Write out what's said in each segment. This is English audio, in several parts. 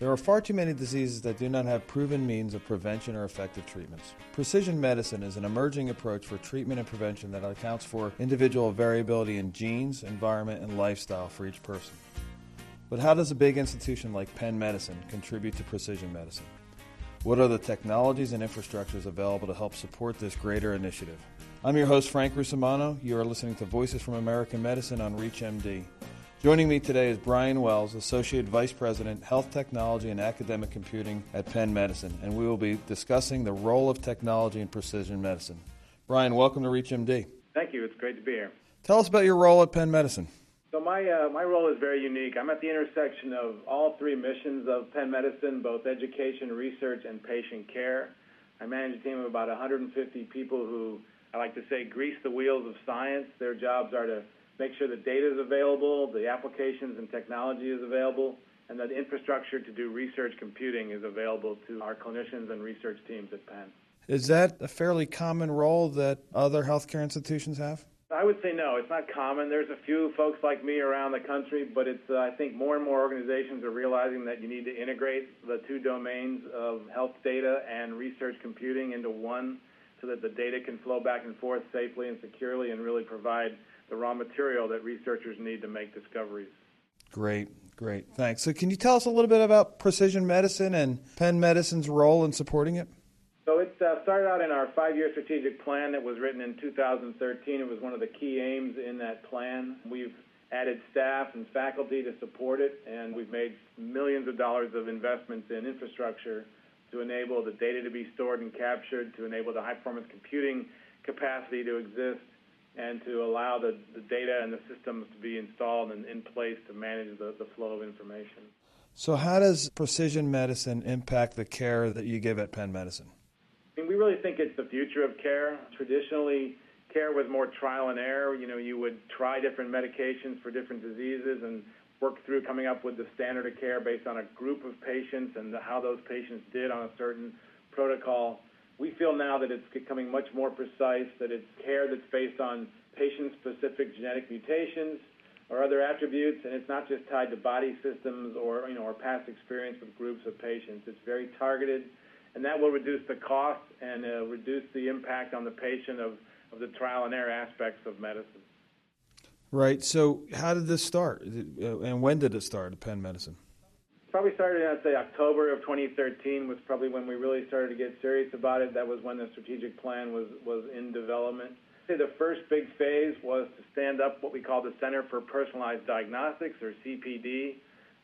There are far too many diseases that do not have proven means of prevention or effective treatments. Precision medicine is an emerging approach for treatment and prevention that accounts for individual variability in genes, environment, and lifestyle for each person. But how does a big institution like Penn Medicine contribute to precision medicine? What are the technologies and infrastructures available to help support this greater initiative? I'm your host, Frank Rusumano. You are listening to Voices from American Medicine on ReachMD. Joining me today is Brian Wells, Associate Vice President, Health Technology and Academic Computing at Penn Medicine, and we will be discussing the role of technology in precision medicine. Brian, welcome to ReachMD. Thank you. It's great to be here. Tell us about your role at Penn Medicine. So my uh, my role is very unique. I'm at the intersection of all three missions of Penn Medicine, both education, research, and patient care. I manage a team of about 150 people who I like to say grease the wheels of science. Their jobs are to make sure the data is available, the applications and technology is available, and that infrastructure to do research computing is available to our clinicians and research teams at Penn. Is that a fairly common role that other healthcare institutions have? I would say no, it's not common. There's a few folks like me around the country, but it's uh, I think more and more organizations are realizing that you need to integrate the two domains of health data and research computing into one so that the data can flow back and forth safely and securely and really provide the raw material that researchers need to make discoveries. Great, great. Thanks. So, can you tell us a little bit about precision medicine and Penn Medicine's role in supporting it? So, it uh, started out in our five year strategic plan that was written in 2013. It was one of the key aims in that plan. We've added staff and faculty to support it, and we've made millions of dollars of investments in infrastructure to enable the data to be stored and captured, to enable the high performance computing capacity to exist, and to allow the, the data and the systems to be installed and in place to manage the, the flow of information. So, how does precision medicine impact the care that you give at Penn Medicine? I mean, we really think it's the future of care. Traditionally, care was more trial and error. You know, you would try different medications for different diseases and work through coming up with the standard of care based on a group of patients and how those patients did on a certain protocol. We feel now that it's becoming much more precise, that it's care that's based on patient-specific genetic mutations or other attributes, and it's not just tied to body systems or you know or past experience with groups of patients. It's very targeted, and that will reduce the cost and uh, reduce the impact on the patient of, the trial and error aspects of medicine. Right. So, how did this start, uh, and when did it start Penn Medicine? Probably started, I'd say, October of 2013 was probably when we really started to get serious about it. That was when the strategic plan was, was in development. The first big phase was to stand up what we call the Center for Personalized Diagnostics, or CPD.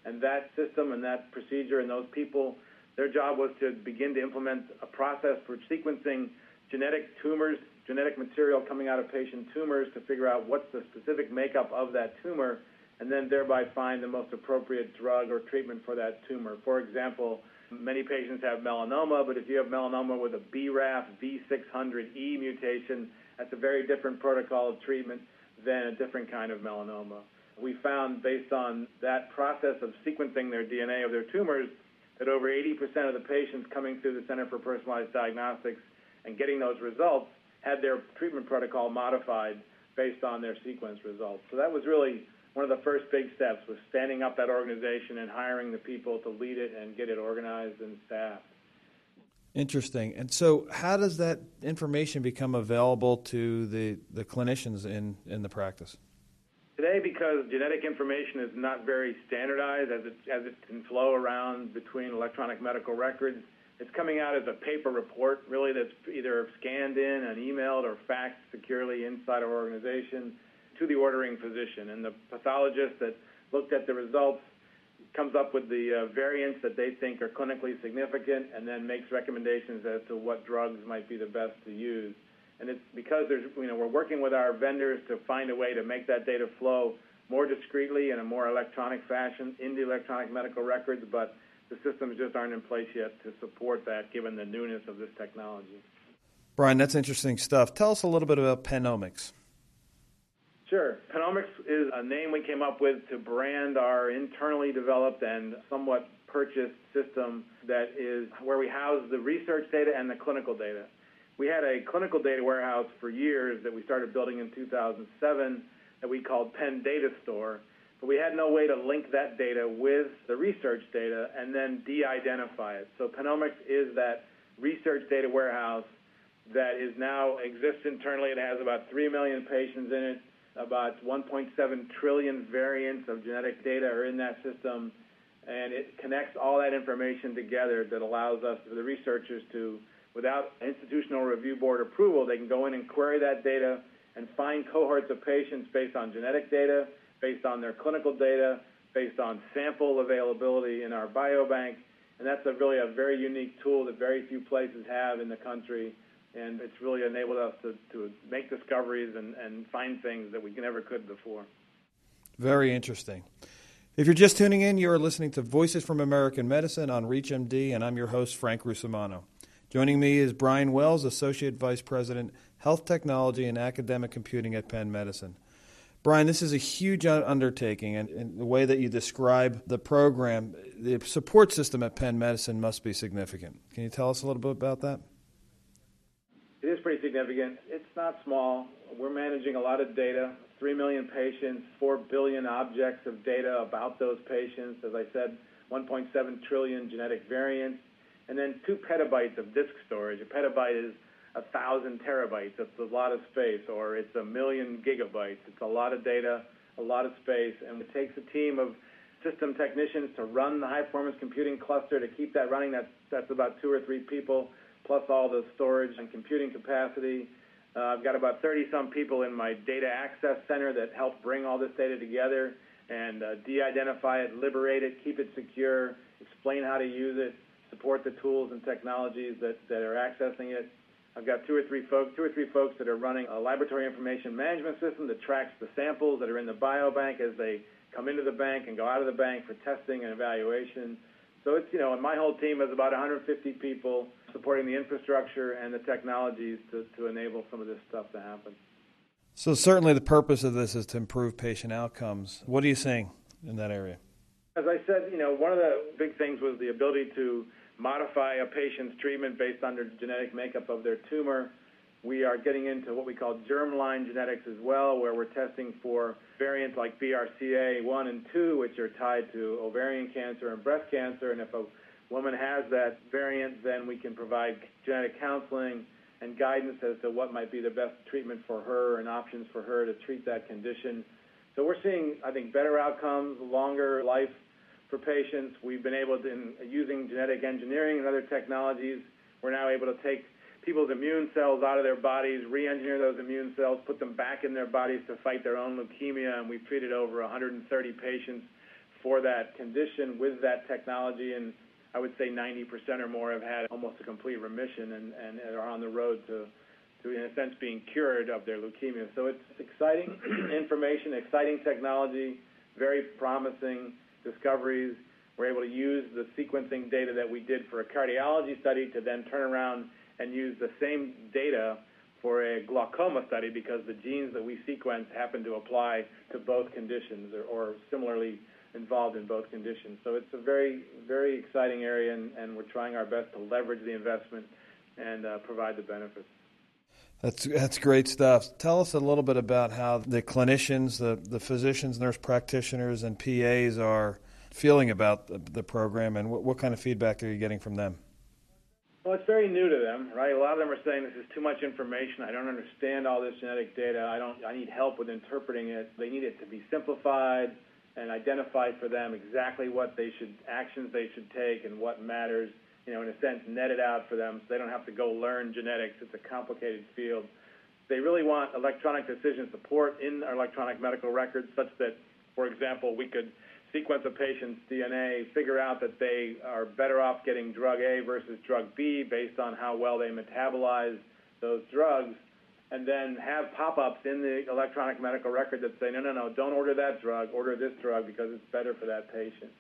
And that system and that procedure and those people, their job was to begin to implement a process for sequencing genetic tumors, genetic material coming out of patient tumors to figure out what's the specific makeup of that tumor and then thereby find the most appropriate drug or treatment for that tumor. For example, many patients have melanoma, but if you have melanoma with a BRAF V600E mutation, that's a very different protocol of treatment than a different kind of melanoma. We found, based on that process of sequencing their DNA of their tumors, that over 80% of the patients coming through the Center for Personalized Diagnostics and getting those results had their treatment protocol modified based on their sequence results. So that was really one of the first big steps was standing up that organization and hiring the people to lead it and get it organized and staffed. Interesting. And so, how does that information become available to the, the clinicians in, in the practice? Today, because genetic information is not very standardized as it, as it can flow around between electronic medical records, it's coming out as a paper report, really, that's either scanned in and emailed or faxed securely inside our organization to the ordering physician. And the pathologist that looked at the results comes up with the uh, variants that they think are clinically significant and then makes recommendations as to what drugs might be the best to use. And it's because there's, you know, we're working with our vendors to find a way to make that data flow more discreetly in a more electronic fashion in the electronic medical records, but the systems just aren't in place yet to support that given the newness of this technology. Brian, that's interesting stuff. Tell us a little bit about Pennomics. Sure. Pennomics is a name we came up with to brand our internally developed and somewhat purchased system that is where we house the research data and the clinical data. We had a clinical data warehouse for years that we started building in 2007 that we called Penn Data Store. but we had no way to link that data with the research data and then de-identify it. So Pennomics is that research data warehouse that is now exists internally. It has about 3 million patients in it. About 1.7 trillion variants of genetic data are in that system, and it connects all that information together that allows us, the researchers to, without institutional review board approval, they can go in and query that data and find cohorts of patients based on genetic data, based on their clinical data, based on sample availability in our biobank, and that's a really a very unique tool that very few places have in the country and it's really enabled us to, to make discoveries and, and find things that we never could before. Very interesting. If you're just tuning in, you are listening to Voices from American Medicine on ReachMD, and I'm your host, Frank Russomanno. Joining me is Brian Wells, Associate Vice President, Health Technology and Academic Computing at Penn Medicine. Brian, this is a huge undertaking, and, and, the way that you describe the program, the support system at Penn Medicine must be significant. Can you tell us a little bit about that? Pretty significant. It's not small. We're managing a lot of data, 3 million patients, 4 billion objects of data about those patients. As I said, 1.7 trillion genetic variants, and then 2 petabytes of disk storage. A petabyte is a thousand terabytes. That's a lot of space, or it's a million gigabytes. It's a lot of data, a lot of space, and it takes a team of system technicians to run the high performance computing cluster to keep that running. That's, that's about two or three people plus all the storage and computing capacity. Uh, I've got about 30 some people in my data access center that help bring all this data together and uh, de-identify it, liberate it, keep it secure, explain how to use it, support the tools and technologies that, that are accessing it. I've got two or three folks, two or three folks that are running a laboratory information management system that tracks the samples that are in the biobank as they come into the bank and go out of the bank for testing and evaluation. So it's, you know, and my whole team is about 150 people supporting the infrastructure and the technologies to, to enable some of this stuff to happen. So certainly the purpose of this is to improve patient outcomes. What are you seeing in that area? As I said, you know, one of the big things was the ability to modify a patient's treatment based on their genetic makeup of their tumor we are getting into what we call germline genetics as well, where we're testing for variants like BRCA1 and 2, which are tied to ovarian cancer and breast cancer. And if a woman has that variant, then we can provide genetic counseling and guidance as to what might be the best treatment for her and options for her to treat that condition. So we're seeing, I think, better outcomes, longer life for patients. We've been able to, in, using genetic engineering and other technologies, we're now able to take people's immune cells out of their bodies, re-engineer those immune cells, put them back in their bodies to fight their own leukemia, and we've treated over 130 patients for that condition with that technology, and I would say 90% or more have had almost a complete remission and, and are on the road to, to, in a sense, being cured of their leukemia. So it's exciting information, exciting technology, very promising discoveries. We're able to use the sequencing data that we did for a cardiology study to then turn around and use the same data for a glaucoma study because the genes that we sequence happen to apply to both conditions or, or similarly involved in both conditions. So it's a very, very exciting area, and, and we're trying our best to leverage the investment and uh, provide the benefits. That's that's great stuff. Tell us a little bit about how the clinicians, the the physicians, nurse practitioners, and PAs are feeling about the, the program, and what, what kind of feedback are you getting from them? Well, it's very new to them, right? A lot of them are saying this is too much information. I don't understand all this genetic data. I don't. I need help with interpreting it. They need it to be simplified and identify for them exactly what they should actions they should take and what matters. You know, in a sense, net it out for them, so they don't have to go learn genetics. It's a complicated field. They really want electronic decision support in our electronic medical records, such that, for example, we could sequence a patient's DNA, figure out that they are better off getting drug A versus drug B based on how well they metabolize those drugs, and then have pop-ups in the electronic medical record that say, no, no, no, don't order that drug, order this drug because it's better for that patient.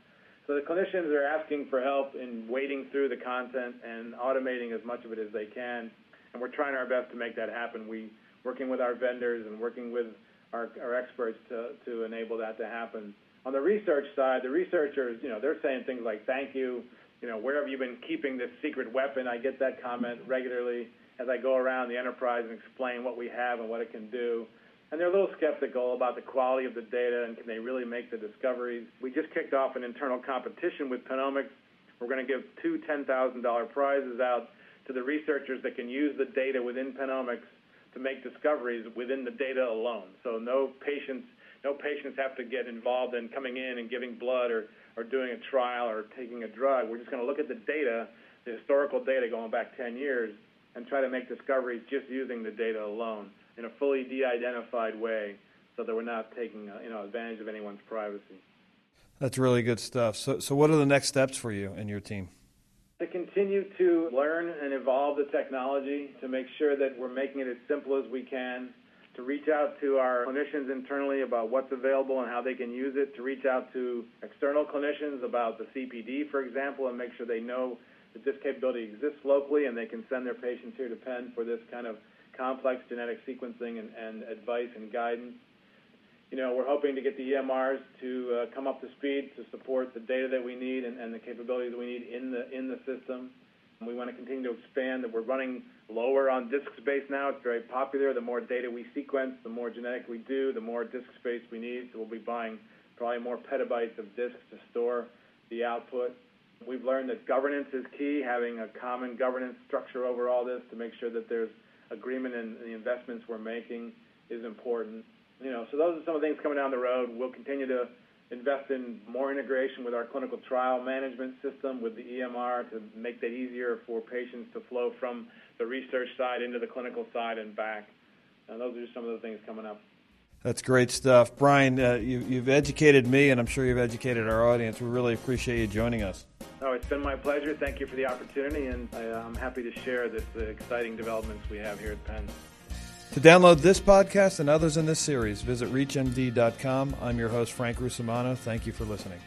So the clinicians are asking for help in wading through the content and automating as much of it as they can, and we're trying our best to make that happen. We working with our vendors and working with our, our experts to, to enable that to happen. On the research side, the researchers, you know, they're saying things like, thank you, you know, where have you been keeping this secret weapon? I get that comment regularly as I go around the enterprise and explain what we have and what it can do. and they're a little skeptical about the quality of the data and can they really make the discoveries. We just kicked off an internal competition with Pennomics. We're going to give two $10,000 prizes out to the researchers that can use the data within Pennomics to make discoveries within the data alone. So no patients, no patients have to get involved in coming in and giving blood or, or doing a trial or taking a drug. We're just going to look at the data, the historical data going back 10 years, and try to make discoveries just using the data alone in a fully de-identified way so that we're not taking uh, you know, advantage of anyone's privacy. That's really good stuff. So, so what are the next steps for you and your team? To continue to learn and evolve the technology, to make sure that we're making it as simple as we can, to reach out to our clinicians internally about what's available and how they can use it, to reach out to external clinicians about the CPD, for example, and make sure they know that this capability exists locally and they can send their patients here to Penn for this kind of complex genetic sequencing and, and advice and guidance. You know, we're hoping to get the EMRs to uh, come up to speed to support the data that we need and, and the capabilities that we need in the in the system. And we want to continue to expand. That we're running lower on disk space now. It's very popular. The more data we sequence, the more genetic we do, the more disk space we need. So we'll be buying probably more petabytes of disks to store the output. We've learned that governance is key, having a common governance structure over all this to make sure that there's agreement in the investments we're making is important. You know, so those are some of the things coming down the road. We'll continue to invest in more integration with our clinical trial management system with the EMR to make that easier for patients to flow from the research side into the clinical side and back. And those are just some of the things coming up. That's great stuff. Brian, uh, you, you've educated me, and I'm sure you've educated our audience. We really appreciate you joining us. Oh, it's been my pleasure. Thank you for the opportunity, and I, am happy to share this uh, exciting developments we have here at Penn. To download this podcast and others in this series, visit ReachMD.com. I'm your host, Frank Rusumano. Thank you for listening.